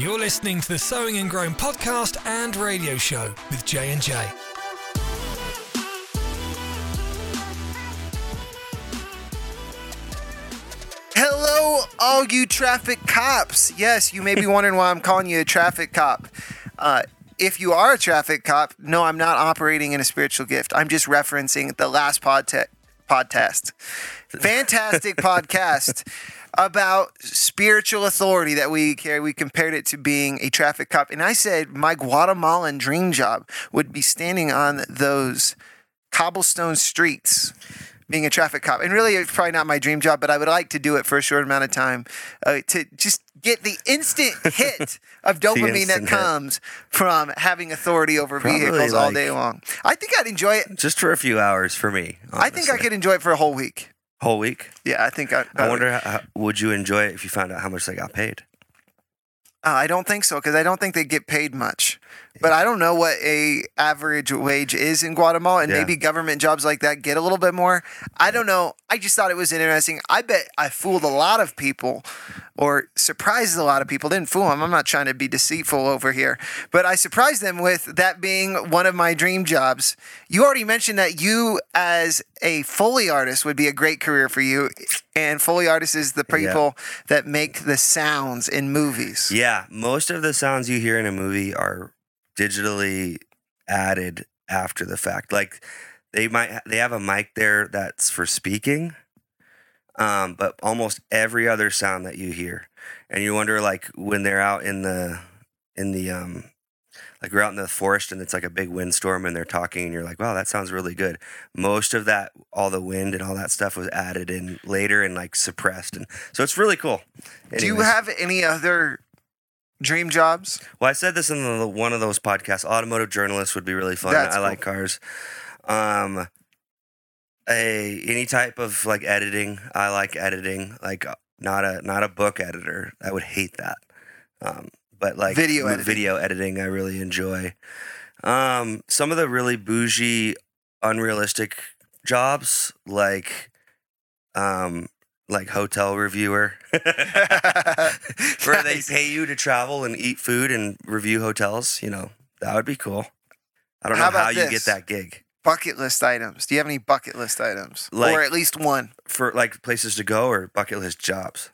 You're listening to the Sowing and Growing podcast and radio show with J and J. Hello, all you traffic cops. Yes, you may be wondering why I'm calling you a traffic cop. Uh, if you are a traffic cop, no, I'm not operating in a spiritual gift. I'm just referencing the last podte- podcast. Fantastic podcast about spiritual authority that we carry. We compared it to being a traffic cop. And I said my Guatemalan dream job would be standing on those cobblestone streets being a traffic cop. And really, it's probably not my dream job, but I would like to do it for a short amount of time uh, to just get the instant hit of dopamine that instant hit. comes from having authority over Probably vehicles all day long. I think I'd enjoy it. Just for a few hours for me. I think I could enjoy it for a whole week. Whole week. Yeah, I think I. I wonder, how, how- would you enjoy it if you found out how much they got paid? Uh, I don't think so because I don't think they get paid much. But I don't know what a average wage is in Guatemala, and Yeah. maybe government jobs like that get a little bit more. I don't know. I just thought it was interesting. I bet I fooled a lot of people, or surprised a lot of people. Didn't fool them. I'm not trying to be deceitful over here, but I surprised them with that being one of my dream jobs. You already mentioned that you, as a foley artist, would be a great career for you. And foley artists is the people that make the sounds in movies. Yeah, most of the sounds you hear in a movie are digitally added after the fact. Like they might they have a mic there that's for speaking, um, but almost every other sound that you hear, and you wonder like when they're out in the in the um like we're out in the forest and it's like a big windstorm and they're talking and you're like wow that sounds really good. Most of that all the wind and all that stuff was added in later and like suppressed and so it's really cool. Do you have any other dream jobs? Well, I said this in the, one of those podcasts. Automotive journalist would be really fun. That's I cool. like cars. Um, a any type of like editing. I like editing. Like uh, not a not a book editor. I would hate that. Um, but like Video editing. video editing, I really enjoy. Um, some of the really bougie, unrealistic jobs, like um, like hotel reviewer, where they pay you to travel and eat food and review hotels. You know, that would be cool. I don't know How how, you this? get that gig bucket list items. Do you have any bucket list items, Like- or at least one for like places to go or bucket list jobs.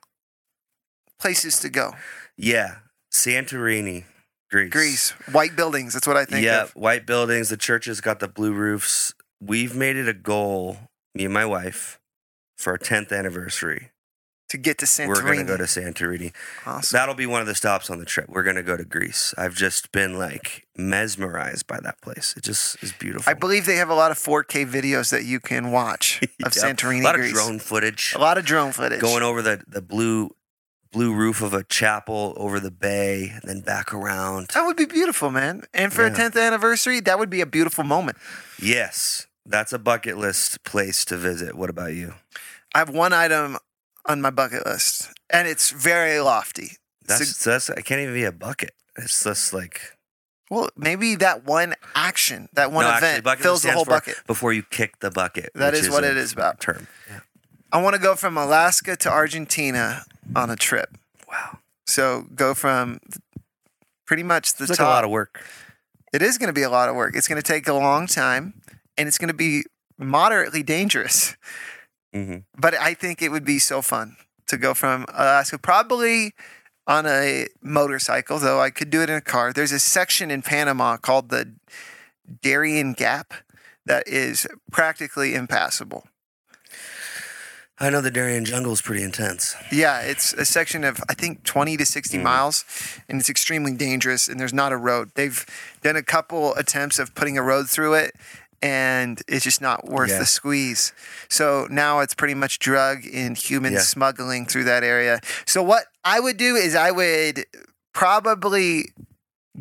places to go? Yeah, Santorini, Greece. Greece, white buildings. That's what I think yeah, of. white buildings. The churches got the blue roofs. We've made it a goal, me and my wife, for our tenth anniversary. To get to Santorini. We're gonna go to Santorini. awesome. That'll be one of the stops on the trip. We're gonna go to Greece. I've just been like mesmerized by that place. It just is beautiful. I believe they have a lot of 4K videos that you can watch of Yep. Santorini, a lot Greece. of drone footage. a lot of drone footage. going over the, the blue blue roof of a chapel over the bay and then back around. That would be beautiful, man. And for a 10th anniversary, that would be a beautiful moment. Yes, that's a bucket list place to visit. What about you? I have one item on my bucket list, and it's very lofty. That's that's I can't even be a bucket. It's just like Well, maybe that one action, that one no, event bucket fills the whole bucket. before you kick the bucket. That which is what it is about. Term. Yeah. I want to go from Alaska to Argentina on a trip. Wow, So go from pretty much the it's like top. a lot of work. it is going to be a lot of work. It's going to take a long time, and it's going to be moderately dangerous. hmm But I think it would be so fun to go from Alaska, probably on a motorcycle, though I could do it in a car. There's a section in Panama called the Darien Gap that is practically impassable. I know the Darien jungle is pretty intense. Yeah, it's a section of I think 20 to 60 Mhm. miles, and it's extremely dangerous. And there's not a road. They've done a couple attempts of putting a road through it, and it's just not worth Yeah. the squeeze. So now it's pretty much drug and human Yeah. smuggling through that area. So what I would do is I would probably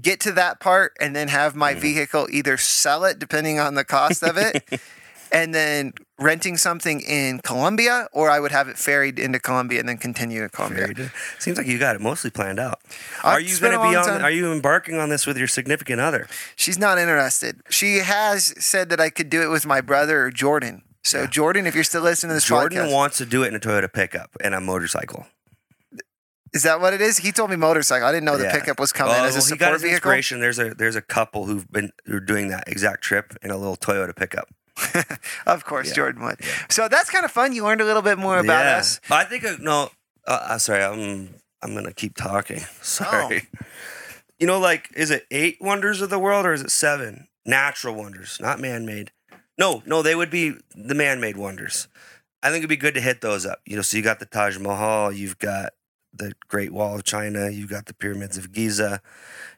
get to that part and then have my Mhm. vehicle either sell it depending on the cost of it and then renting something in Colombia, or I would have it ferried into Colombia and then continue to Colombia. Seems like you got it mostly planned out. I've Are you going to be on? time- Are you embarking on this with your significant other? She's not interested. She has said that I could do it with my brother Jordan. So Yeah. Jordan, if you're still listening to this Jordan podcast, wants to do it in a Toyota pickup and a motorcycle. Is that what it is? He told me motorcycle. I didn't know the Yeah. pickup was coming Well, as a well, he got support his vehicle. There's a there's a couple who've been who are doing that exact trip in a little Toyota pickup. Of course, Yeah. Jordan would. So that's kind of fun. You learned a little bit more about yeah. us. I think uh, no. Uh, uh, sorry, I'm I'm gonna keep talking. Sorry. Oh. You know, like, is it eight wonders of the world or is it seven natural wonders, not man-made? No, no, they would be the man-made wonders. I think it'd be good to hit those up. You know, so you got the Taj Mahal, you've got the Great Wall of China, you've got the pyramids of Giza,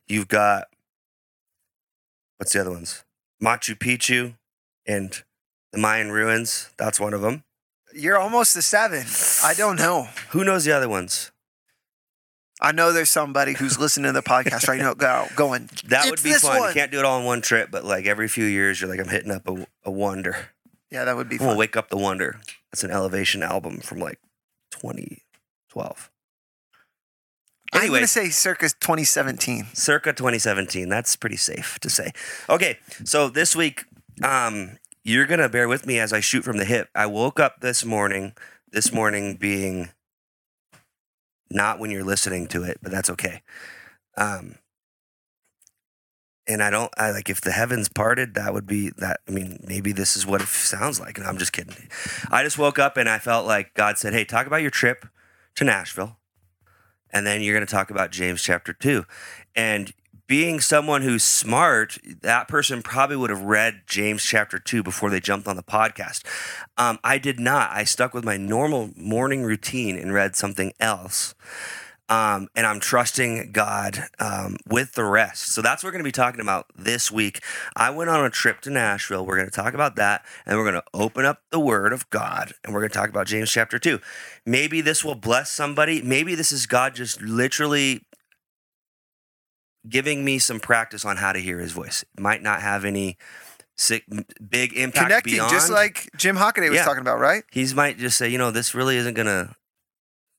you've got what's the other ones? Machu Picchu and the Mayan ruins. That's one of them. You're almost the seven. I don't know. Who knows the other ones? I know there's somebody who's listening to the podcast right now go, going, That would be fun. one." You can't do it all in one trip, but like every few years, you're like, I'm hitting up a, a wonder. Yeah, that would be fun. wake up the wonder. That's an elevation album from like 2012. I'm going Anyway, to say circa 2017. circa 2017. That's pretty safe to say. Okay, so this week, um, you're gonna bear with me as I shoot from the hip. I woke up this morning. This morning being not when you're listening to it, but that's okay. Um, and I don't. I like if the heavens parted, that would be that. I mean, maybe this is what it sounds like. And I'm just kidding. I just woke up and I felt like God said, "Hey, talk about your trip to Nashville." and then you're going to talk about James chapter 2. And being someone who's smart, that person probably would have read James chapter 2 before they jumped on the podcast. Um, I did not. I stuck with my normal morning routine and read something else. Um, and I'm trusting God um, with the rest. So that's what we're going to be talking about this week. I went on a trip to Nashville. We're going to talk about that, and we're going to open up the Word of God, and we're going to talk about James chapter 2. Maybe this will bless somebody. Maybe this is God just literally giving me some practice on how to hear his voice. It might not have any sick, big impact Connecting, beyond. just like Jim Hockaday was Yeah. talking about, right? He might just say, you know, this really isn't going to.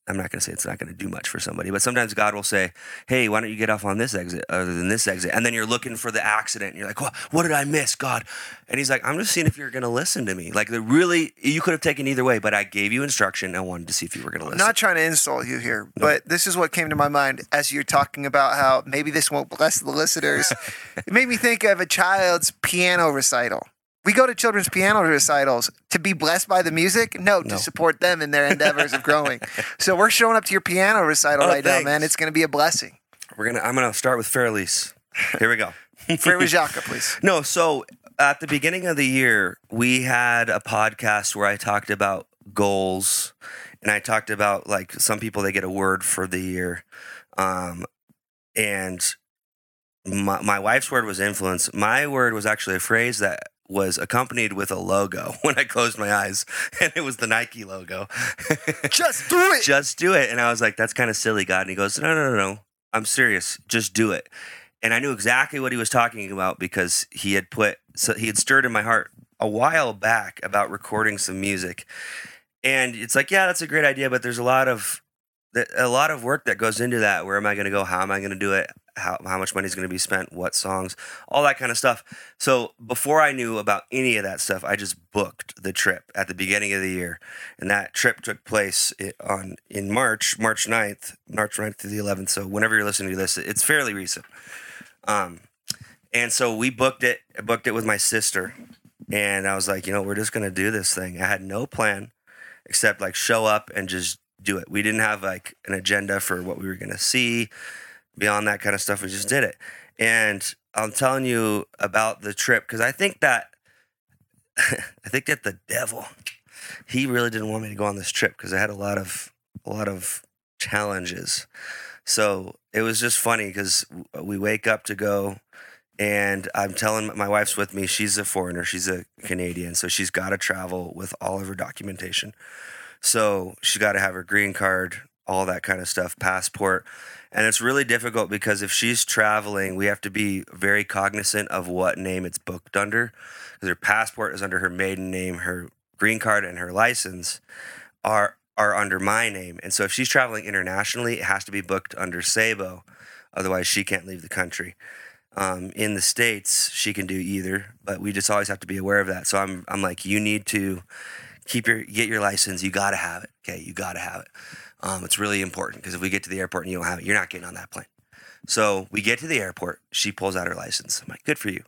I'm not going to say it's not going to do much for somebody, but sometimes God will say, "Hey, why don't you get off on this exit other than this exit?" And then you're looking for the accident, and you're like, "What? What did I miss, God?" And He's like, "I'm just seeing if you're going to listen to me. Like, the really, you could have taken either way, but I gave you instruction. I wanted to see if you were going to listen. I'm listen." not trying to insult you here, but this is what came to my mind as you're talking about how maybe this won't bless the listeners. it made me think of a child's piano recital. We go to children's piano recitals to be blessed by the music? No, No. to support them in their endeavors of growing. So we're showing up to your piano recital Oh, right now, man. It's going to be a blessing. We're gonna. I'm gonna start with Für Elise. Here we go. Frere Jacques, please. No, so at the beginning of the year, we had a podcast where I talked about goals and I talked about like some people they get a word for the year. Um and my, my wife's word was influence. My word was actually a phrase that was accompanied with a logo when I closed my eyes, and it was the Nike logo. Just do it. just do it. And I was like, that's kind of silly, God. And he goes, no, no, no, no. I'm serious. Just do it. And I knew exactly what he was talking about because he had put, so he had stirred in my heart a while back about recording some music. And it's like, yeah, that's a great idea, but there's a lot of, a lot of work that goes into that. Where am I going to go? How am I going to do it? How, how much money is going to be spent? What songs? All that kind of stuff. So before I knew about any of that stuff, I just booked the trip at the beginning of the year. And that trip took place on in March, March 9th, March 9th through the 11th. So whenever you're listening to this, it's fairly recent. Um, and so we booked it, I booked it with my sister. And I was like, you know, we're just going to do this thing. I had no plan except like show up and just do it. We didn't have like an agenda for what we were going to see beyond that kind of stuff. We just did it. And I'm telling you about the trip because I think that I think that the devil he really didn't want me to go on this trip because I had a lot of a lot of challenges. So it was just funny because we wake up to go, and I'm telling my wife's with me. She's a foreigner. She's a Canadian, so she's got to travel with all of her documentation. So she's got to have her green card, all that kind of stuff, passport. And it's really difficult because if she's traveling, we have to be very cognizant of what name it's booked under. Because her passport is under her maiden name, her green card and her license are are under my name. And so if she's traveling internationally, it has to be booked under Sabo. Otherwise, she can't leave the country. Um, in the states, she can do either, but we just always have to be aware of that. So I'm I'm like, you need to keep your get your license. You got to have it. Okay, you got to have it. Um, it's really important because if we get to the airport and you don't have it, you're not getting on that plane. So we get to the airport. She pulls out her license. I'm like, good for you.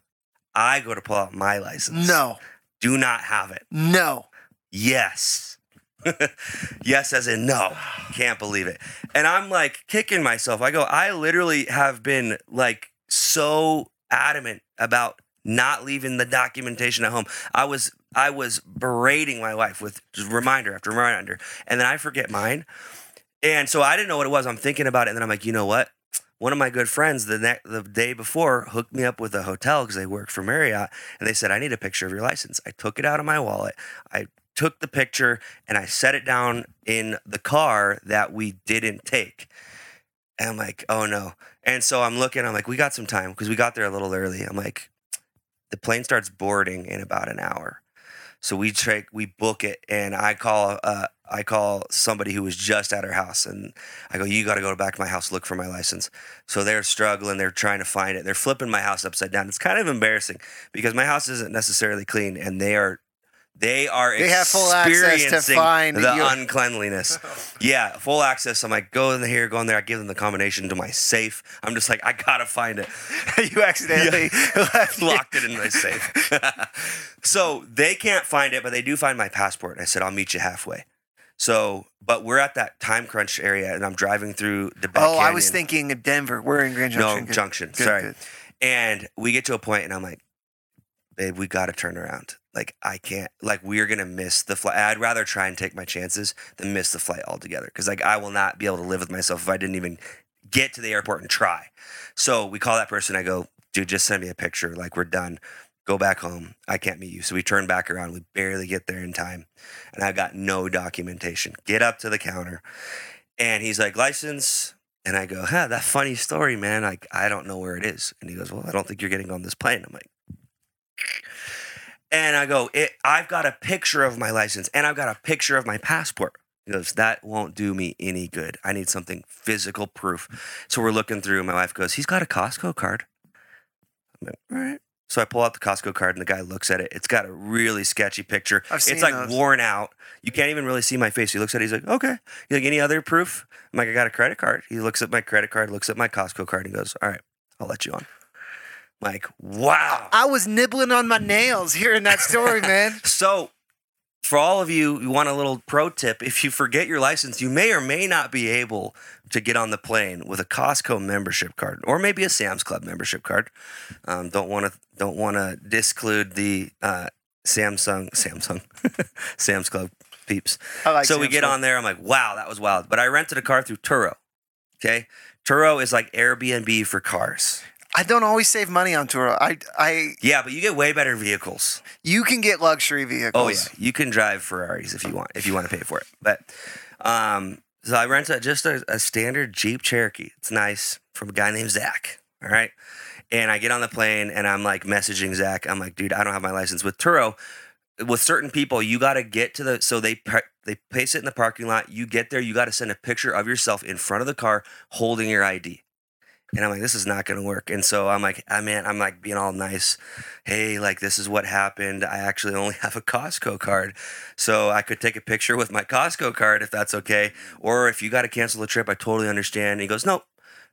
I go to pull out my license. No. Do not have it. No. Yes. yes, as in no. Can't believe it. And I'm like kicking myself. I go, I literally have been like so adamant about not leaving the documentation at home. I was I was berating my wife with just reminder after reminder. And then I forget mine. And so I didn't know what it was. I'm thinking about it, and then I'm like, you know what? One of my good friends the ne- the day before hooked me up with a hotel because they worked for Marriott, and they said I need a picture of your license. I took it out of my wallet. I took the picture and I set it down in the car that we didn't take. And I'm like, oh no. And so I'm looking, I'm like, we got some time because we got there a little early. I'm like, the plane starts boarding in about an hour. So we take we book it, and I call uh, I call somebody who was just at her house, and I go, "You got to go back to my house, look for my license." So they're struggling, they're trying to find it, they're flipping my house upside down. It's kind of embarrassing because my house isn't necessarily clean, and they are they are They have full access to experiencing find the your- uncleanliness. yeah, full access. I'm like, go in here, go in there. I give them the combination to my safe. I'm just like, I gotta find it. you accidentally locked it in my safe. so they can't find it, but they do find my passport. And I said, I'll meet you halfway. So, but we're at that time crunch area, and I'm driving through the. Back Oh, I was thinking of Denver. We're in Grand Junction. No, Good. Junction. Good, sorry. good. And we get to a point, and I'm like, babe, we got to turn around. Like, I can't, like, we're to miss the flight. I'd rather try and take my chances than miss the flight altogether. Cause, like, I will not be able to live with myself if I didn't even get to the airport and try. So we call that person. I go, dude, just send me a picture. Like, we're done. Go back home. I can't meet you. So we turn back around. We barely get there in time. And I've got no documentation. Get up to the counter. And he's like, license. And I go, huh, that funny story, man. Like, I don't know where it is. And he goes, well, I don't think you're getting on this plane. I'm like, and I go, it, I've got a picture of my license and I've got a picture of my passport. He goes, that won't do me any good. I need something physical proof. So we're looking through. My wife goes, he's got a Costco card. I'm like, all right. So I pull out the Costco card and the guy looks at it. It's got a really sketchy picture. I've seen it's like those. worn out. You can't even really see my face. He looks at it. He's like, okay. He's like, any other proof? I'm like, I got a credit card. He looks at my credit card, looks at my Costco card, and goes, all right, I'll let you on. I'm like, wow. I was nibbling on my nails hearing that story, man. So, for all of you, you want a little pro tip. If you forget your license, you may or may not be able to get on the plane with a Costco membership card, or maybe a Sam's Club membership card. Um, don't want to don't want to disclude the uh, Samsung Samsung Sam's Club peeps. I like so we get Club. on there. I'm like, wow, that was wild. But I rented a car through Turo. Okay, Turo is like Airbnb for cars. I don't always save money on Turo. I, I, Yeah, but you get way better vehicles. you can get luxury vehicles. Oh yeah, you can drive Ferraris if you want, if you want to pay for it. But um, so I rent a, just a, a standard Jeep Cherokee. It's nice from a guy named Zach. All right, and I get on the plane and I'm like messaging Zach. I'm like, dude, I don't have my license with Turo. With certain people, you got to get to the so they par- they place it in the parking lot. You get there, you got to send a picture of yourself in front of the car holding your ID. And I'm like, this is not going to work. And so I'm like, I mean, I'm like being all nice. Hey, like this is what happened. I actually only have a Costco card, so I could take a picture with my Costco card if that's okay. Or if you got to cancel the trip, I totally understand. And he goes, nope.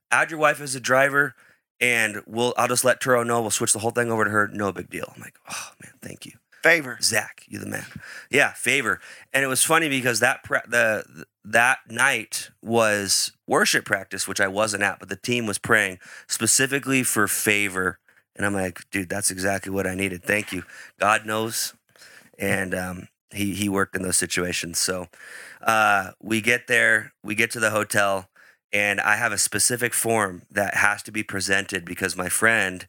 Add your wife as a driver, and we'll. I'll just let Turo know. We'll switch the whole thing over to her. No big deal. I'm like, oh man, thank you. Favor. Zach, you the man. Yeah, favor. And it was funny because that pra- the that night was worship practice, which I wasn't at, but the team was praying specifically for favor. And I'm like, dude, that's exactly what I needed. Thank you. God knows, and um, he he worked in those situations. So uh, we get there, we get to the hotel, and I have a specific form that has to be presented because my friend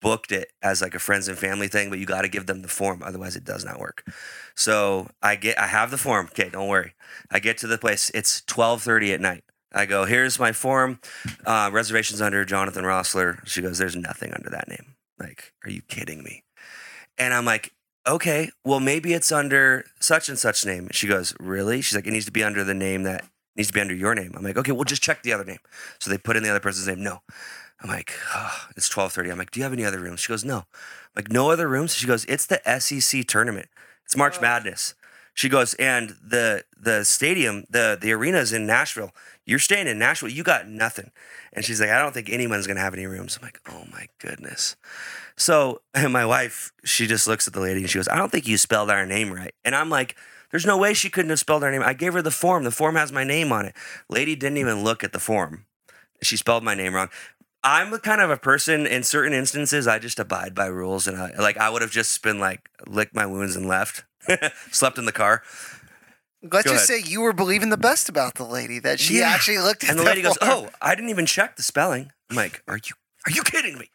booked it as like a friends and family thing, but you got to give them the form, otherwise it does not work. So I get, I have the form. Okay, don't worry. I get to the place. It's twelve thirty at night. I go, here's my form. Uh, reservations under Jonathan Rossler. She goes, there's nothing under that name. Like, are you kidding me? And I'm like, okay, well maybe it's under such and such name. She goes, really? She's like, it needs to be under the name that needs to be under your name. I'm like, okay, well just check the other name. So they put in the other person's name. No. I'm like, oh, it's 12:30. I'm like, do you have any other rooms? She goes, no. I'm like, no other rooms? She goes, it's the SEC tournament. It's March Madness. She goes, and the the stadium, the the arena's in Nashville. You're staying in Nashville. You got nothing. And she's like, I don't think anyone's gonna have any rooms. I'm like, oh my goodness. So and my wife, she just looks at the lady and she goes, I don't think you spelled our name right. And I'm like, there's no way she couldn't have spelled our name. I gave her the form. The form has my name on it. Lady didn't even look at the form. She spelled my name wrong. I'm the kind of a person in certain instances I just abide by rules and I like I would have just been like licked my wounds and left. Slept in the car. Let's Go just say you were believing the best about the lady that she Yeah. actually looked at And the lady goes, "Oh, I didn't even check the spelling." I'm like, "Are you are you kidding me?"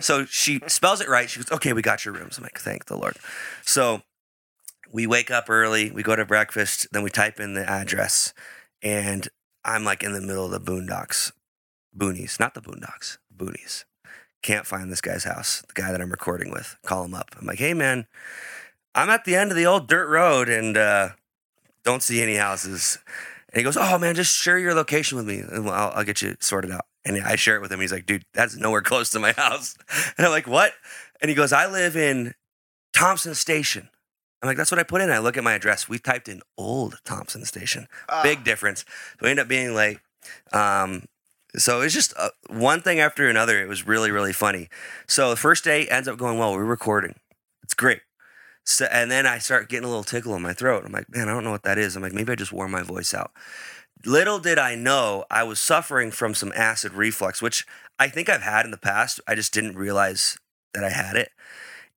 So she spells it right. She goes, "Okay, we got your rooms." I'm like, "Thank the Lord." So we wake up early, we go to breakfast, then we type in the address, and I'm like in the middle of the boondocks, boonies, not the boondocks, boonies. Can't find this guy's house, the guy that I'm recording with. Call him up. I'm like, "Hey, man, I'm at the end of the old dirt road and uh, don't see any houses." And he goes, "Oh man, just share your location with me, and I'll, I'll get you sorted out." And I share it with him. He's like, "Dude, that's nowhere close to my house." And I'm like, "What?" And he goes, "I live in Thompson Station." I'm like, "That's what I put in." I look at my address. We typed in old Thompson Station. Ah. Big difference. So we end up being late. Um, so it's just uh, one thing after another. It was really, really funny. So the first day ends up going well. We're recording. It's great. So, and then I start getting a little tickle in my throat. I'm like, man, I don't know what that is. I'm like, maybe I just wore my voice out. Little did I know I was suffering from some acid reflux, which I think I've had in the past. I just didn't realize that I had it.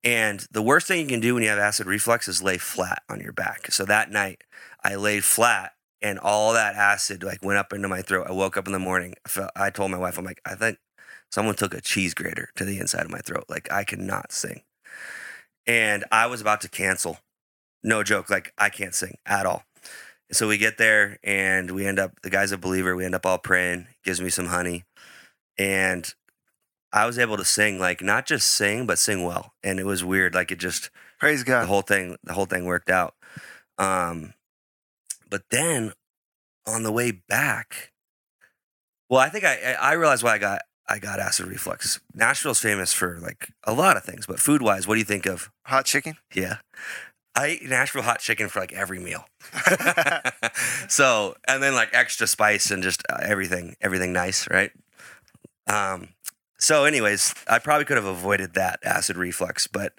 And the worst thing you can do when you have acid reflux is lay flat on your back. So that night, I laid flat and all that acid like went up into my throat. I woke up in the morning. I, felt, I told my wife, I'm like, I think someone took a cheese grater to the inside of my throat. Like I could not sing. And I was about to cancel. No joke. Like I can't sing at all. So we get there and we end up, the guy's a believer. We end up all praying, gives me some honey. And I was able to sing, like not just sing, but sing well. And it was weird. Like it just, Praise God. the whole thing the whole thing worked out um but then on the way back well i think i i realized why i got i got acid reflux. Nashville's famous for like a lot of things but food wise what do you think of Hot chicken. yeah. I eat nashville hot chicken for like every meal. So and then like extra spice and just uh, everything everything nice right? Um so anyways i probably could have avoided that acid reflux but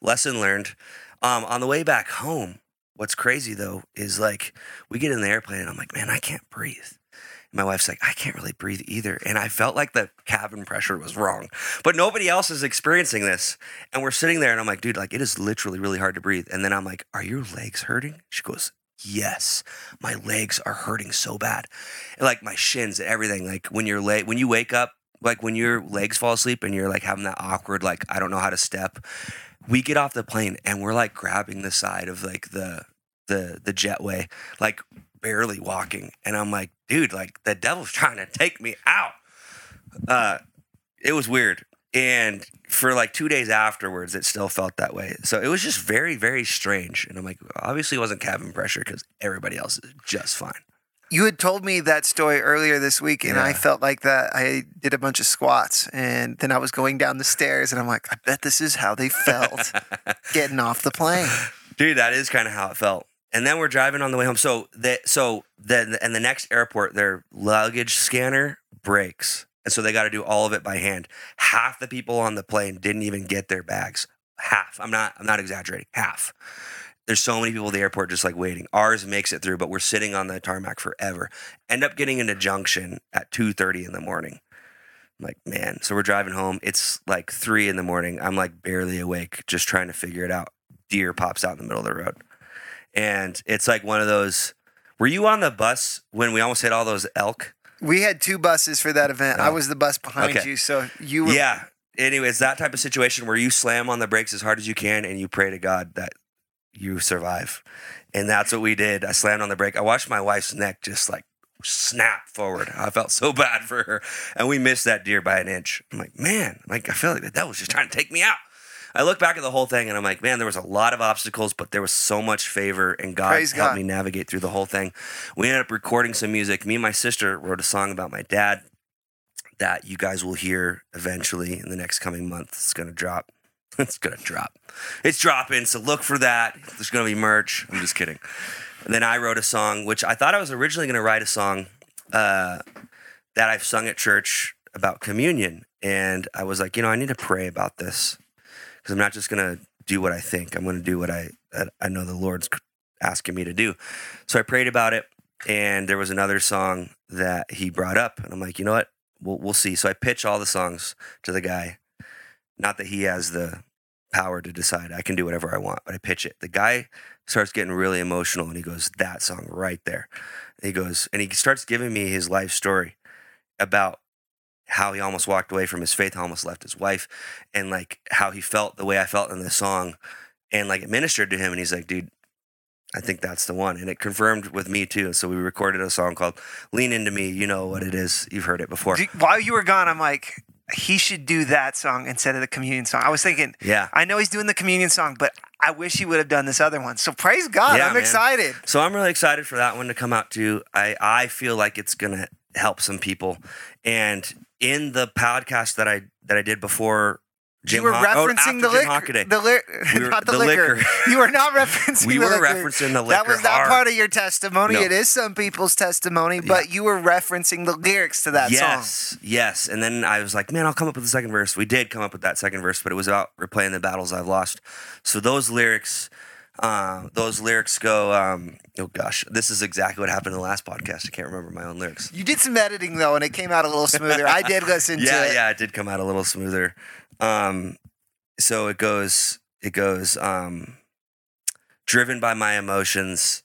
lesson learned. Um on the way back home what's crazy though is like we get in the airplane and i'm like man i can't breathe my wife's like, I can't really breathe either. And I felt like the cabin pressure was wrong. But nobody else is experiencing this. And we're sitting there and I'm like, dude, like it is literally really hard to breathe. And then I'm like, Are your legs hurting? She goes, Yes, my legs are hurting so bad. And like my shins and everything. Like when you're late, when you wake up, like when your legs fall asleep and you're like having that awkward, like I don't know how to step. We get off the plane and we're like grabbing the side of like the the the jetway, like barely walking. And I'm like, dude, like the devil's trying to take me out. Uh, it was weird. And for like two days afterwards, it still felt that way. So it was just very, very strange. And I'm like, obviously, it wasn't cabin pressure because everybody else is just fine. You had told me that story earlier this week, and I felt like that I did a bunch of squats, and then I was going down the stairs, and I'm like, I bet this is how they felt getting off the plane. Dude, that is kind of how it felt. And then we're driving on the way home. So that so then and the next airport, their luggage scanner breaks. And so they got to do all of it by hand. Half the people on the plane didn't even get their bags. Half. I'm not I'm not exaggerating. Half. There's so many people at the airport just like waiting. Ours makes it through, but we're sitting on the tarmac forever. End up getting into junction at 2:30 in the morning. I'm like, man. So we're driving home. It's like three in the morning. I'm like barely awake, just trying to figure it out. Deer pops out in the middle of the road. And it's like one of those. Were you on the bus when we almost hit all those elk? We had two buses for that event. I Oh. was the bus behind Okay. you, so you were. Yeah. Anyways, that type of situation where you slam on the brakes as hard as you can and you pray to God that you survive. And that's what we did. I slammed on the brake. I watched my wife's neck just like snap forward. I felt so bad for her. And we missed that deer by an inch. I'm like, man, like I feel like that was just trying to take me out. I look back at the whole thing and I'm like, man, there was a lot of obstacles, but there was so much favor and God Praise helped God. me navigate through the whole thing. We ended up recording some music. Me and my sister wrote a song about my dad that you guys will hear eventually in the next coming month. It's going to drop it's gonna drop. It's dropping, so look for that. There's gonna be merch. I'm just kidding. And then I wrote a song, which I thought I was originally gonna write a song uh, that I've sung at church about communion, and I was like, you know, I need to pray about this because I'm not just gonna do what I think. I'm gonna do what I I know the Lord's asking me to do. So I prayed about it, and there was another song that he brought up, and I'm like, you know what? We'll we'll see. So I pitch all the songs to the guy. Not that he has the power to decide. I can do whatever I want, but I pitch it. The guy starts getting really emotional, and he goes, "That song right there." And he goes, and he starts giving me his life story about how he almost walked away from his faith, almost left his wife, and like how he felt the way I felt in the song, and like it ministered to him. And he's like, dude, I think that's the one. And it confirmed with me too. So we recorded a song called Lean Into Me. You know what it is. You've heard it before. While you were gone, I'm like, he should do that song instead of the communion song. I was thinking, Yeah. I know he's doing the communion song, but I wish he would have done this other one. So praise God. Yeah, I'm man. excited. So I'm really excited for that one to come out too. I, I feel like it's gonna help some people. And in the podcast that I that I did before Jim you were oh, referencing the liquor. Hockaday. The, li- We were- not the, the liquor. liquor. You were not referencing We the were liquor. referencing the That was not hard. part of your testimony. No. It is some people's testimony, but you were referencing the lyrics to that song. yes, yes. And then I was like, man, I'll come up with the second verse. We did come up with that second verse, but it was about replaying the battles I've lost. So those lyrics, uh, those lyrics go. Um, oh gosh, this is exactly what happened in the last podcast. I can't remember my own lyrics. You did some editing though, and it came out a little smoother. I did listen yeah, to it. yeah, it did come out a little smoother. Um, so it goes, it goes, um, driven by my emotions,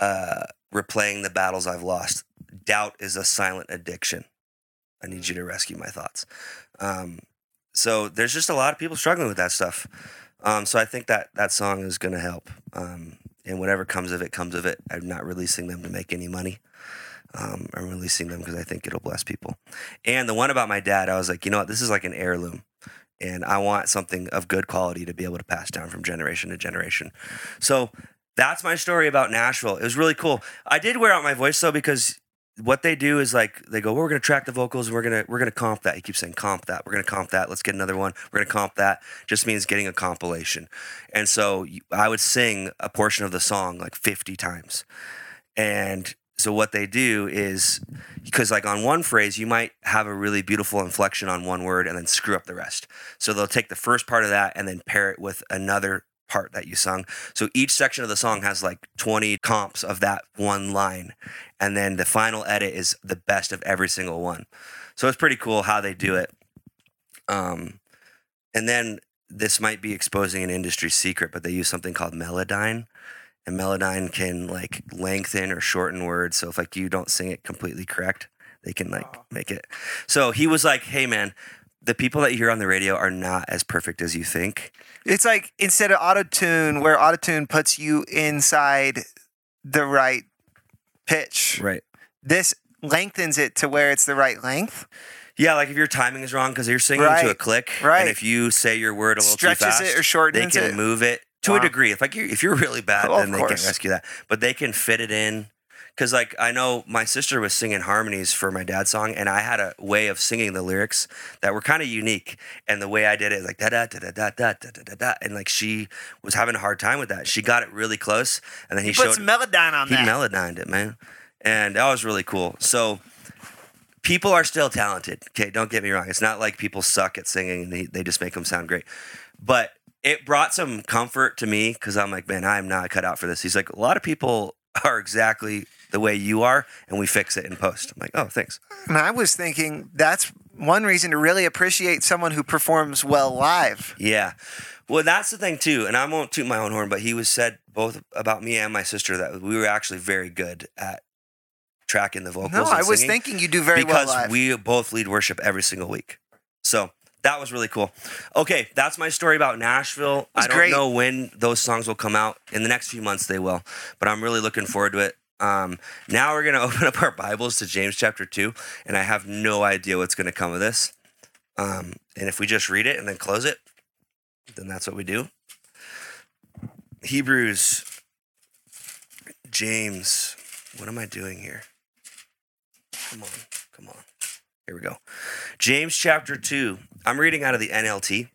uh, replaying the battles I've lost. Doubt is a silent addiction. I need you to rescue my thoughts. Um, so there's just a lot of people struggling with that stuff. Um, so I think that that song is going to help. Um, and whatever comes of it, comes of it. I'm not releasing them to make any money. Um, I'm releasing them because I think it'll bless people. And the one about my dad, I was like, you know what? This is like an heirloom. And I want something of good quality to be able to pass down from generation to generation. So that's my story about Nashville. It was really cool. I did wear out my voice though because what they do is like they go, well, we're gonna track the vocals we're gonna we're gonna comp that. He keeps saying comp that. We're gonna comp that. Let's get another one. We're gonna comp that. Just means getting a compilation. And so I would sing a portion of the song like 50 times. And so what they do is because like on one phrase you might have a really beautiful inflection on one word and then screw up the rest. So they'll take the first part of that and then pair it with another part that you sung. So each section of the song has like 20 comps of that one line and then the final edit is the best of every single one. So it's pretty cool how they do it. Um and then this might be exposing an industry secret, but they use something called Melodyne and Melodyne can like lengthen or shorten words. So if like you don't sing it completely correct, they can like oh. make it. So he was like, "Hey man, the people that you hear on the radio are not as perfect as you think." It's like instead of auto tune, where auto tune puts you inside the right pitch, Right. this lengthens it to where it's the right length. Yeah, like if your timing is wrong because you're singing to a click, right. and if you say your word a little Stretches too fast, it or shortens they can it. move it to Wow. a degree. If like you if you're really bad, Oh, then they can course. rescue that. But they can fit it in. Cause like I know my sister was singing harmonies for my dad's song, and I had a way of singing the lyrics that were kind of unique. And the way I did it, is like da da da da da da da da da and like she was having a hard time with that. She got it really close, and then he, He showed some melodyne on he that. melodined it, man. And that was really cool. So people are still talented. Okay, don't get me wrong. It's not like people suck at singing and they, they just make them sound great. But it brought some comfort to me because I'm like, man, I'm not cut out for this. He's like, a lot of people are exactly the way you are, and we fix it in post. I'm like, oh, thanks. and I was thinking that's one reason to really appreciate someone who performs well live. Yeah. Well, that's the thing too, and I won't toot my own horn, but he was said both about me and my sister that we were actually very good at tracking the vocals. No, I was thinking you do very because well live. we both lead worship every single week. That was really cool. Okay, that's my story about Nashville. I don't great. know when those songs will come out. In the next few months, they will. But I'm really looking forward to it. Um, now we're going to open up our Bibles to James chapter 2, and I have no idea what's going to come of this. Um, and if we just read it and then close it, then that's what we do. Hebrews, James, what am I doing here? Come on, come on. Here we go. James chapter 2. I'm reading out of the NLT.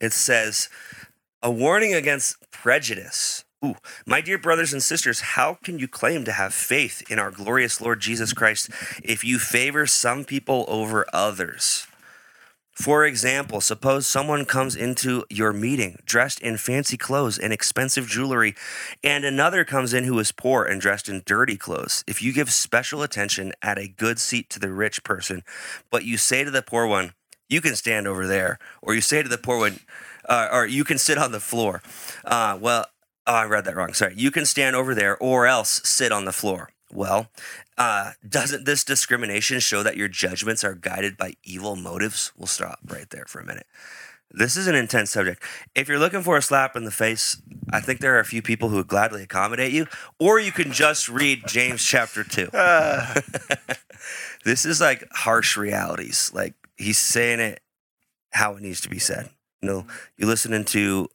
it says, a warning against prejudice. Ooh, my dear brothers and sisters, how can you claim to have faith in our glorious Lord Jesus Christ if you favor some people over others? For example, suppose someone comes into your meeting dressed in fancy clothes and expensive jewelry, and another comes in who is poor and dressed in dirty clothes. If you give special attention at a good seat to the rich person, but you say to the poor one, you can stand over there, or you say to the poor one, uh, or you can sit on the floor. Uh, well, oh, I read that wrong. Sorry. You can stand over there, or else sit on the floor. Well, uh, doesn't this discrimination show that your judgments are guided by evil motives? We'll stop right there for a minute. This is an intense subject. If you're looking for a slap in the face, I think there are a few people who would gladly accommodate you, or you can just read James chapter 2. Uh. this is like harsh realities. Like he's saying it how it needs to be said. You know, you're listening to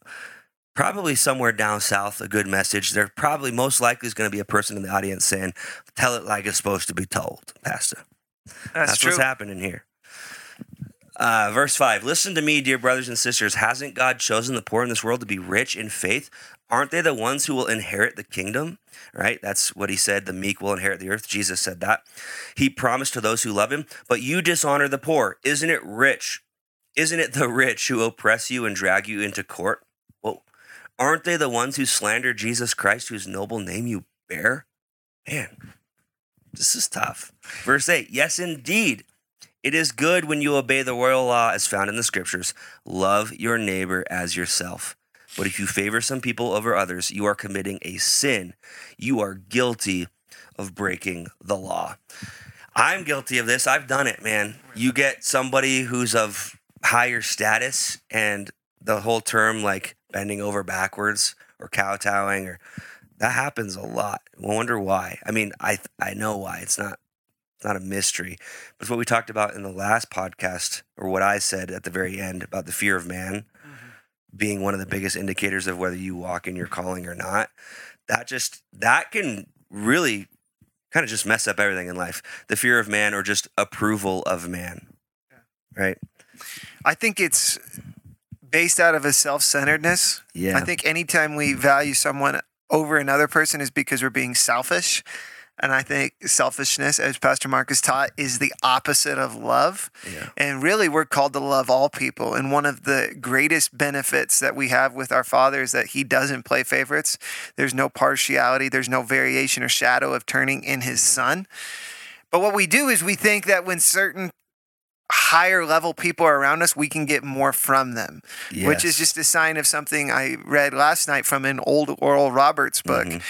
probably somewhere down south a good message. There probably most likely is going to be a person in the audience saying, "Tell it like it's supposed to be told, Pastor." That's, That's true. what's happening here. Uh, verse 5 Listen to me, dear brothers and sisters. Hasn't God chosen the poor in this world to be rich in faith? Aren't they the ones who will inherit the kingdom? Right? That's what he said. The meek will inherit the earth. Jesus said that. He promised to those who love him, but you dishonor the poor. Isn't it rich? Isn't it the rich who oppress you and drag you into court? Well, aren't they the ones who slander Jesus Christ, whose noble name you bear? Man, this is tough. Verse 8 Yes, indeed. It is good when you obey the royal law as found in the scriptures love your neighbor as yourself. But if you favor some people over others, you are committing a sin. You are guilty of breaking the law. I'm guilty of this. I've done it, man. You get somebody who's of higher status, and the whole term like bending over backwards or kowtowing, or that happens a lot. I wonder why. I mean, I I know why. It's not it's not a mystery. But it's what we talked about in the last podcast, or what I said at the very end about the fear of man mm-hmm. being one of the biggest indicators of whether you walk in your calling or not. That just that can really kind of just mess up everything in life. The fear of man or just approval of man. Right? I think it's based out of a self centeredness. Yeah. I think anytime we value someone over another person is because we're being selfish. And I think selfishness, as Pastor Marcus taught, is the opposite of love. Yeah. And really, we're called to love all people. And one of the greatest benefits that we have with our Father is that He doesn't play favorites. There's no partiality, there's no variation or shadow of turning in His Son. But what we do is we think that when certain higher level people around us, we can get more from them, which is just a sign of something I read last night from an old Oral Roberts book. Mhm.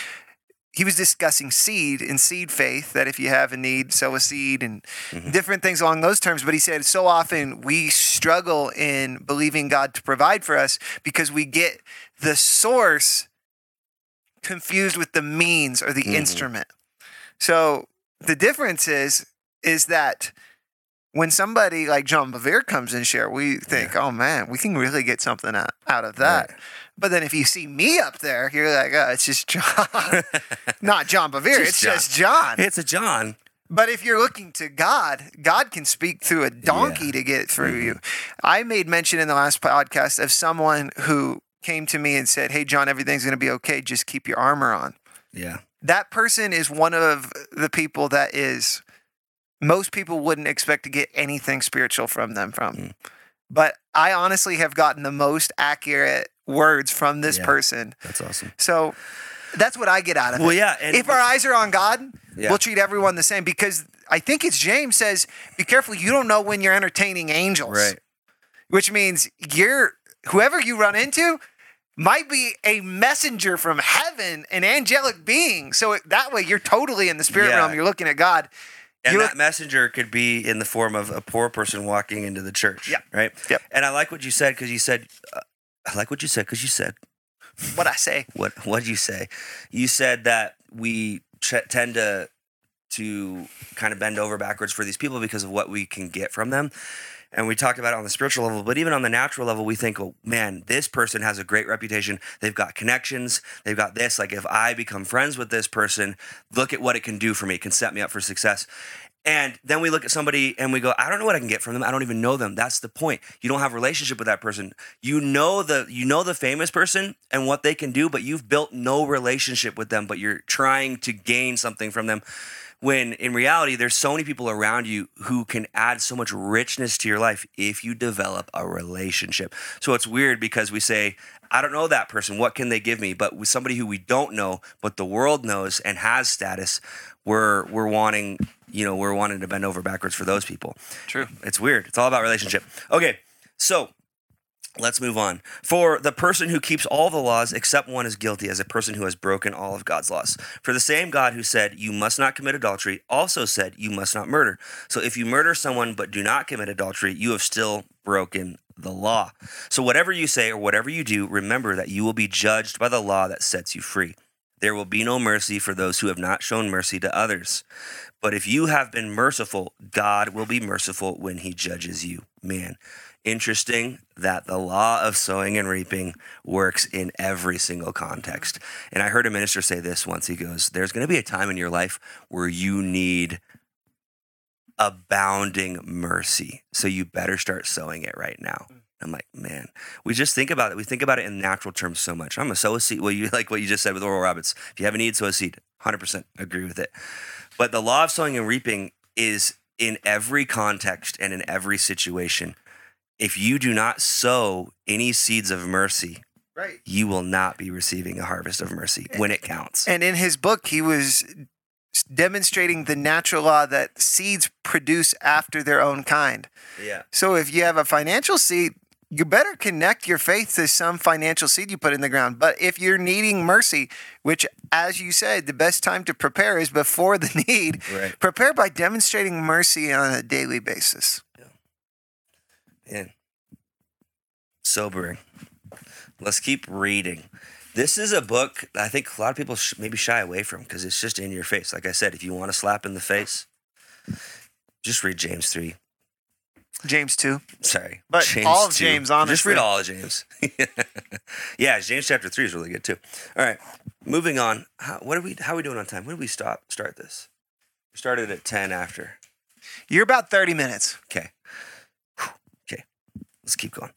He was discussing seed and seed faith, that if you have a need, sow a seed and different things along those terms. But he said so often we struggle in believing God to provide for us because we get the source confused with the means or the Mhm. instrument. So the difference is is that when somebody like John Bevere comes and share, we think, oh man, we can really get something out, out of that. Right. But then if you see me up there, you're like, oh, it's just John. Not John Bevere, it's John. just John. It's a John. But if you're looking to God, God can speak through a donkey Yeah. to get through you. Mm-hmm. I made mention in the last podcast of someone who came to me and said, Hey, John, everything's going to be okay. Just keep your armor on. Yeah. That person is one of the people that is, most people wouldn't expect to get anything spiritual from them from. Mm. But I honestly have gotten the most accurate words from this Yeah. person. That's awesome. So that's what I get out of Well, it yeah. And if our eyes are on God, Yeah. we'll treat everyone the same because I think it's James says, be careful, you don't know when you're entertaining angels. right. Which means you're whoever you run into might be a messenger from heaven, an angelic being. So that way you're totally in the spirit Yeah. realm. You're looking at God. And You that messenger could be in the form of a poor person walking into the church. Yep. Right. Yep. And I like what you said because you said, uh, I like what you said because you said What I say. what what did you say? You said that we ch- tend to to kind of bend over backwards for these people because of what we can get from them. And we talked about it on the spiritual level, but even on the natural level, we think, oh man, this person has a great reputation. They've got connections. They've got this. Like if I become friends with this person, look at what it can do for me. It can set me up for success. And then we look at somebody and we go, I don't know what I can get from them. I don't even know them. That's the point. You don't have a relationship with that person. You know the you know the famous person and what they can do, but you've built no relationship with them, but you're trying to gain something from them. When in reality, there's so many people around you who can add so much richness to your life if you develop a relationship. So it's weird because we say, I don't know that person. What can they give me? But with somebody who we don't know, but the world knows and has status, we're we're wanting, you know, we're wanting to bend over backwards for those people. True. It's weird. It's all about relationship. Okay, so let's move on. For the person who keeps all the laws except one is guilty as a person who has broken all of God's laws. For the same God who said, You must not commit adultery, also said, You must not murder. So if you murder someone but do not commit adultery, you have still broken the law. So whatever you say or whatever you do, remember that you will be judged by the law that sets you free. There will be no mercy for those who have not shown mercy to others. But if you have been merciful, God will be merciful when he judges you. Man, interesting that the law of sowing and reaping works in every single context. And I heard a minister say this once. He goes, There's going to be a time in your life where you need abounding mercy. So you better start sowing it right now. Mm. I'm like, man, we just think about it. We think about it in natural terms so much. I'm gonna sow a seed. Well, you like what you just said with Oral Roberts. If you have a need, sow a seed. 100% agree with it. But the law of sowing and reaping is in every context and in every situation. If you do not sow any seeds of mercy, Right. you will not be receiving a harvest of mercy when it counts. And in his book, he was demonstrating the natural law that seeds produce after their own kind. Yeah. So if you have a financial seed, you better connect your faith to some financial seed you put in the ground. But if you're needing mercy, which, as you said, the best time to prepare is before the need, Right. prepare by demonstrating mercy on a daily basis. Man. Sobering. Let's keep reading. This is a book that I think a lot of people sh- maybe shy away from because it's just in your face. Like I said, if you want to slap in the face, just read James 3. James 2. Sorry. But all of James, honestly. Just read all of James. yeah, James chapter 3 is really good too. All right. Moving on. How, what are we how are we doing on time? When did we stop start this? We started at 10 after. You're about 30 minutes. Okay. Let's keep going.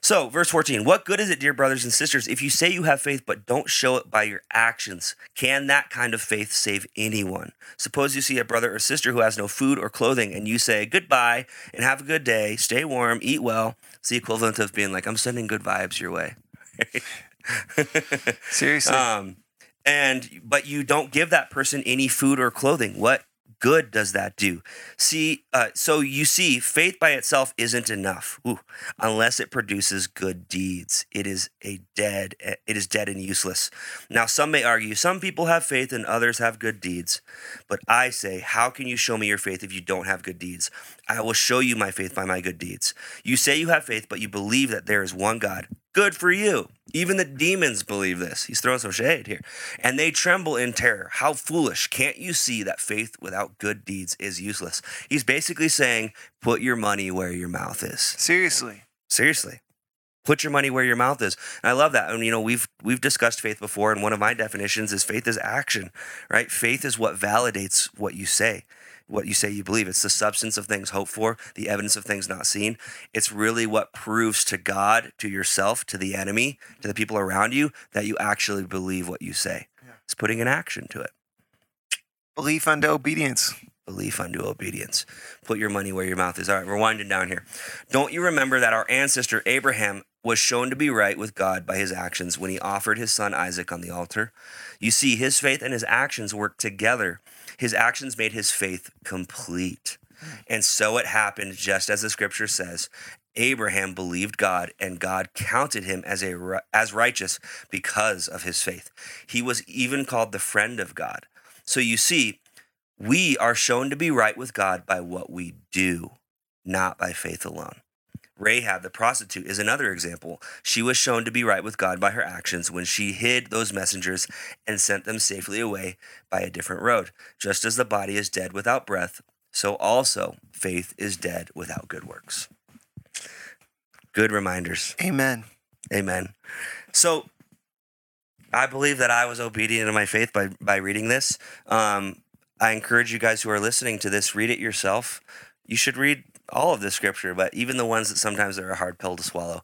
So, verse 14, what good is it, dear brothers and sisters, if you say you have faith but don't show it by your actions? Can that kind of faith save anyone? Suppose you see a brother or sister who has no food or clothing, and you say, Goodbye and have a good day, stay warm, eat well. It's the equivalent of being like, I'm sending good vibes your way. Seriously. Um, and but you don't give that person any food or clothing. What good does that do? See, uh, so you see, faith by itself isn't enough, Ooh, unless it produces good deeds. It is a dead. It is dead and useless. Now, some may argue some people have faith and others have good deeds, but I say, how can you show me your faith if you don't have good deeds? I will show you my faith by my good deeds. You say you have faith, but you believe that there is one God. Good for you. Even the demons believe this. He's throwing some shade here. And they tremble in terror. How foolish. Can't you see that faith without good deeds is useless? He's basically saying, put your money where your mouth is. Seriously. Seriously. Put your money where your mouth is. And I love that. And you know, we've we've discussed faith before, and one of my definitions is faith is action, right? Faith is what validates what you say, what you say you believe. It's the substance of things hoped for, the evidence of things not seen. It's really what proves to God, to yourself, to the enemy, to the people around you that you actually believe what you say. It's putting an action to it. Belief unto obedience. belief unto obedience. Put your money where your mouth is. All right, we're winding down here. Don't you remember that our ancestor Abraham was shown to be right with God by his actions when he offered his son Isaac on the altar? You see, his faith and his actions worked together. His actions made his faith complete. And so it happened, just as the scripture says. Abraham believed God, and God counted him as a as righteous because of his faith. He was even called the friend of God. So you see, we are shown to be right with God by what we do, not by faith alone. Rahab the prostitute is another example. She was shown to be right with God by her actions when she hid those messengers and sent them safely away by a different road. Just as the body is dead without breath, so also faith is dead without good works. Good reminders. Amen. Amen. So I believe that I was obedient in my faith by by reading this. Um, I encourage you guys who are listening to this, read it yourself. You should read all of the scripture, but even the ones that sometimes are a hard pill to swallow,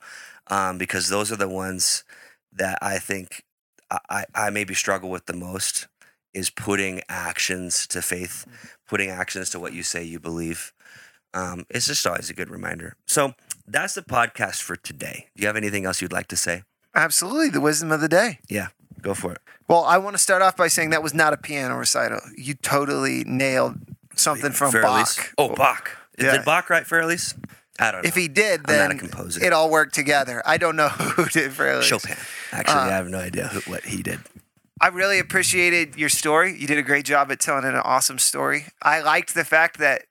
um, because those are the ones that I think I, I, maybe struggle with the most is putting actions to faith, putting actions to what you say you believe. Um, it's just always a good reminder. So that's the podcast for today. Do you have anything else you'd like to say? Absolutely, the wisdom of the day. Yeah, go for it. Well, I want to start off by saying that was not a piano recital. You totally nailed something from Für Elise? Bach. Oh, Bach. Yeah. Did Bach write Für Elise? I don't know. If he did, then it all worked together. I don't know who did Für Elise. Chopin. Actually, Uh, I have no idea who, what he did. I really appreciated your story. You did a great job at telling an awesome story. I liked the fact that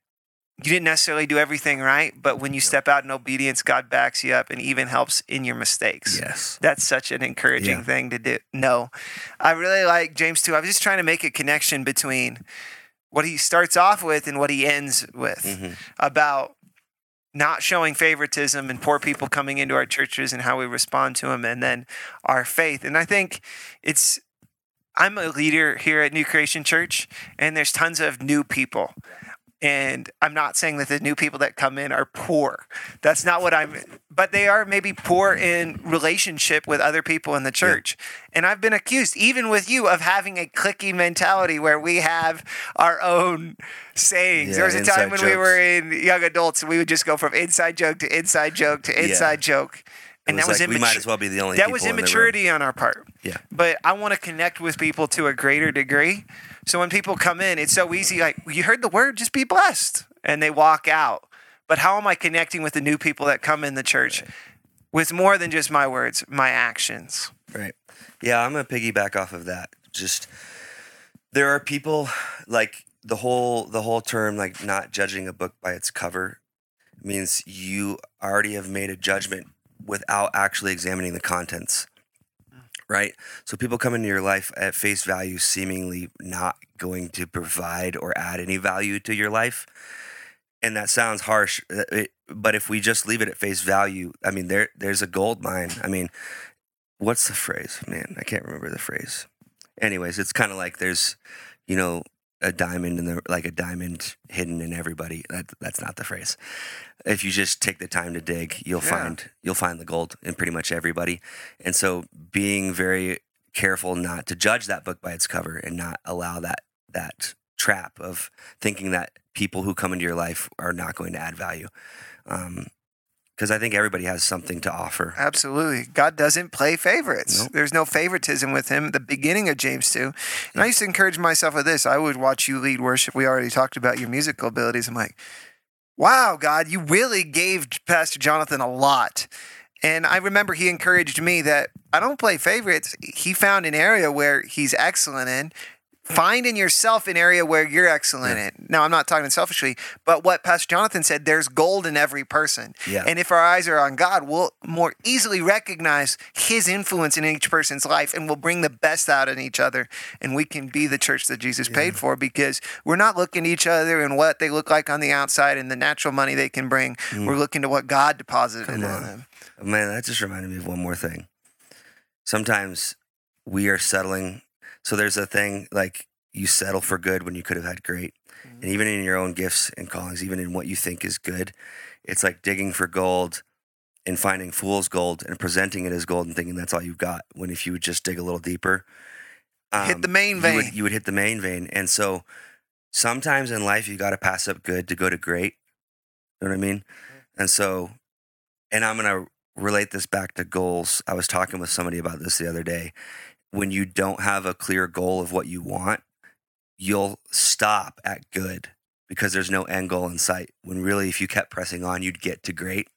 you didn't necessarily do everything right, but when you step out in obedience, God backs you up and even helps in your mistakes. Yes. That's such an encouraging Yeah. thing to do. No, I really like James too. I was just trying to make a connection between what he starts off with and what he ends with Mhm. about not showing favoritism and poor people coming into our churches and how we respond to them and then our faith. And I think it's I'm a leader here at New Creation Church and there's tons of new people. And I'm not saying that the new people that come in are poor. That's not what I'm but they are maybe poor in relationship with other people in the church. And I've been accused even with you of having a clicky mentality where we have our own sayings. Yeah, there was a time when we were in young adults and we would just go from inside joke to inside joke to inside joke. And was that was like we might as well be the only that was in the room. immaturity on our part. Yeah. But I want to connect with people to a greater degree. So when people come in, it's so easy. Like you heard the word, just be blessed, and they walk out. But how am I connecting with the new people that come in the church with more than just my words, my actions? Right. Yeah, I'm gonna piggyback off of that. Just there are people like the whole the whole term like not judging a book by its cover means you already have made a judgment without actually examining the contents. Right? So people come into your life at face value seemingly not going to provide or add any value to your life. And that sounds harsh, uh, but if we just leave it at face value, I mean there there's a gold mine. I mean, what's the phrase? Man, I can't remember the phrase. Anyways, it's kind of like there's, you know, a diamond in the like a diamond hidden in everybody. That that's not the phrase. If you just take the time to dig, you'll Yeah. find you'll find the gold in pretty much everybody. And so being very careful not to judge that book by its cover and not allow that that trap of thinking that people who come into your life are not going to add value. Um, because I think everybody has something to offer. Absolutely. God doesn't play favorites. Nope. There's no favoritism with him. The beginning of James 2. And I used to encourage myself with this. I would watch you lead worship. We already talked about your musical abilities. I'm like, wow, God, you really gave Pastor Jonathan a lot. And I remember he encouraged me that I don't play favorites. He found an area where he's excellent in. Find in yourself an area where you're excellent in. Now, I'm not talking selfishly, but what Pastor Jonathan said, there's gold in every person. Yeah. And if our eyes are on God, we'll more easily recognize his influence in each person's life and we'll bring the best out in each other. And we can be the church that Jesus paid for because we're not looking at each other and what they look like on the outside and the natural money they can bring. Mm. We're looking to what God deposited Come in on. them. Man, that just reminded me of one more thing. Sometimes we are settling. So there's a thing like you settle for good when you could have had great. Mm-hmm. And even in your own gifts and callings, even in what you think is good, it's like digging for gold and finding fool's gold and presenting it as gold and thinking that's all you've got. When if you would just dig a little deeper, Hit um, the main you vein. would, you would hit the main vein. And so sometimes in life, you got to pass up good to go to great. You know what I mean? Mm-hmm. And so, and I'm going to relate this back to goals. I was talking with somebody about this the other day. When you don't have a clear goal of what you want, you'll stop at good because there's no end goal in sight. When really, if you kept pressing on, you'd get to great.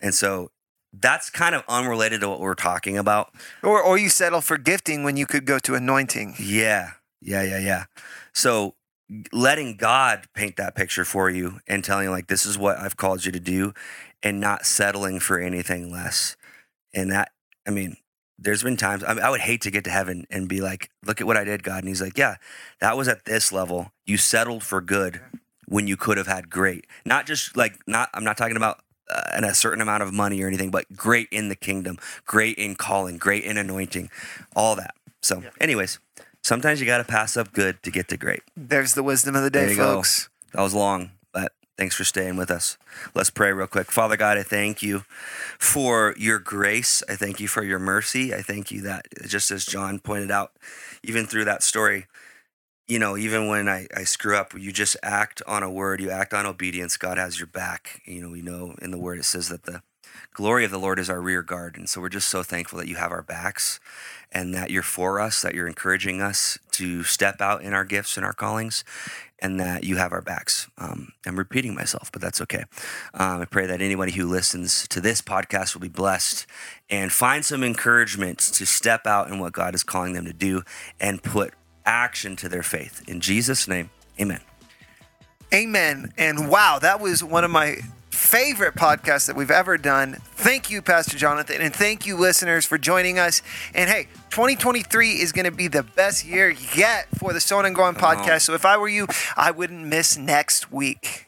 And so that's kind of unrelated to what we're talking about. Or, or you settle for gifting when you could go to anointing. Yeah. Yeah. Yeah. Yeah. So letting God paint that picture for you and telling you, like, this is what I've called you to do and not settling for anything less. And that, I mean, there's been times I, mean, I would hate to get to heaven and be like, look at what I did, God. And he's like, yeah, that was at this level. You settled for good when you could have had great. Not just like, not, I'm not talking about uh, and a certain amount of money or anything, but great in the kingdom, great in calling, great in anointing, all that. So, anyways, Sometimes you got to pass up good to get to great. There's the wisdom of the day, you go. folks. That was long, thanks for staying with us. Let's pray real quick. Father God, I thank you for your grace. I thank you for your mercy. I thank you that, just as John pointed out, even through that story, you know, even when I, I screw up, you just act on a word, you act on obedience. God has your back. You know, we know in the word it says that the glory of the Lord is our rear guard. And so we're just so thankful that you have our backs and that you're for us, that you're encouraging us to step out in our gifts and our callings, and that you have our backs. Um, I'm repeating myself, but that's okay. Um, I pray that anybody who listens to this podcast will be blessed and find some encouragement to step out in what God is calling them to do and put action to their faith. In Jesus' name, amen. Amen. And wow, that was one of my favorite podcast that we've ever done. Thank you, Pastor Jonathan, and thank you, listeners, for joining us. And hey, 2023 is going to be the best year yet for the Stone and on. podcast. So if I were you, I wouldn't miss next week.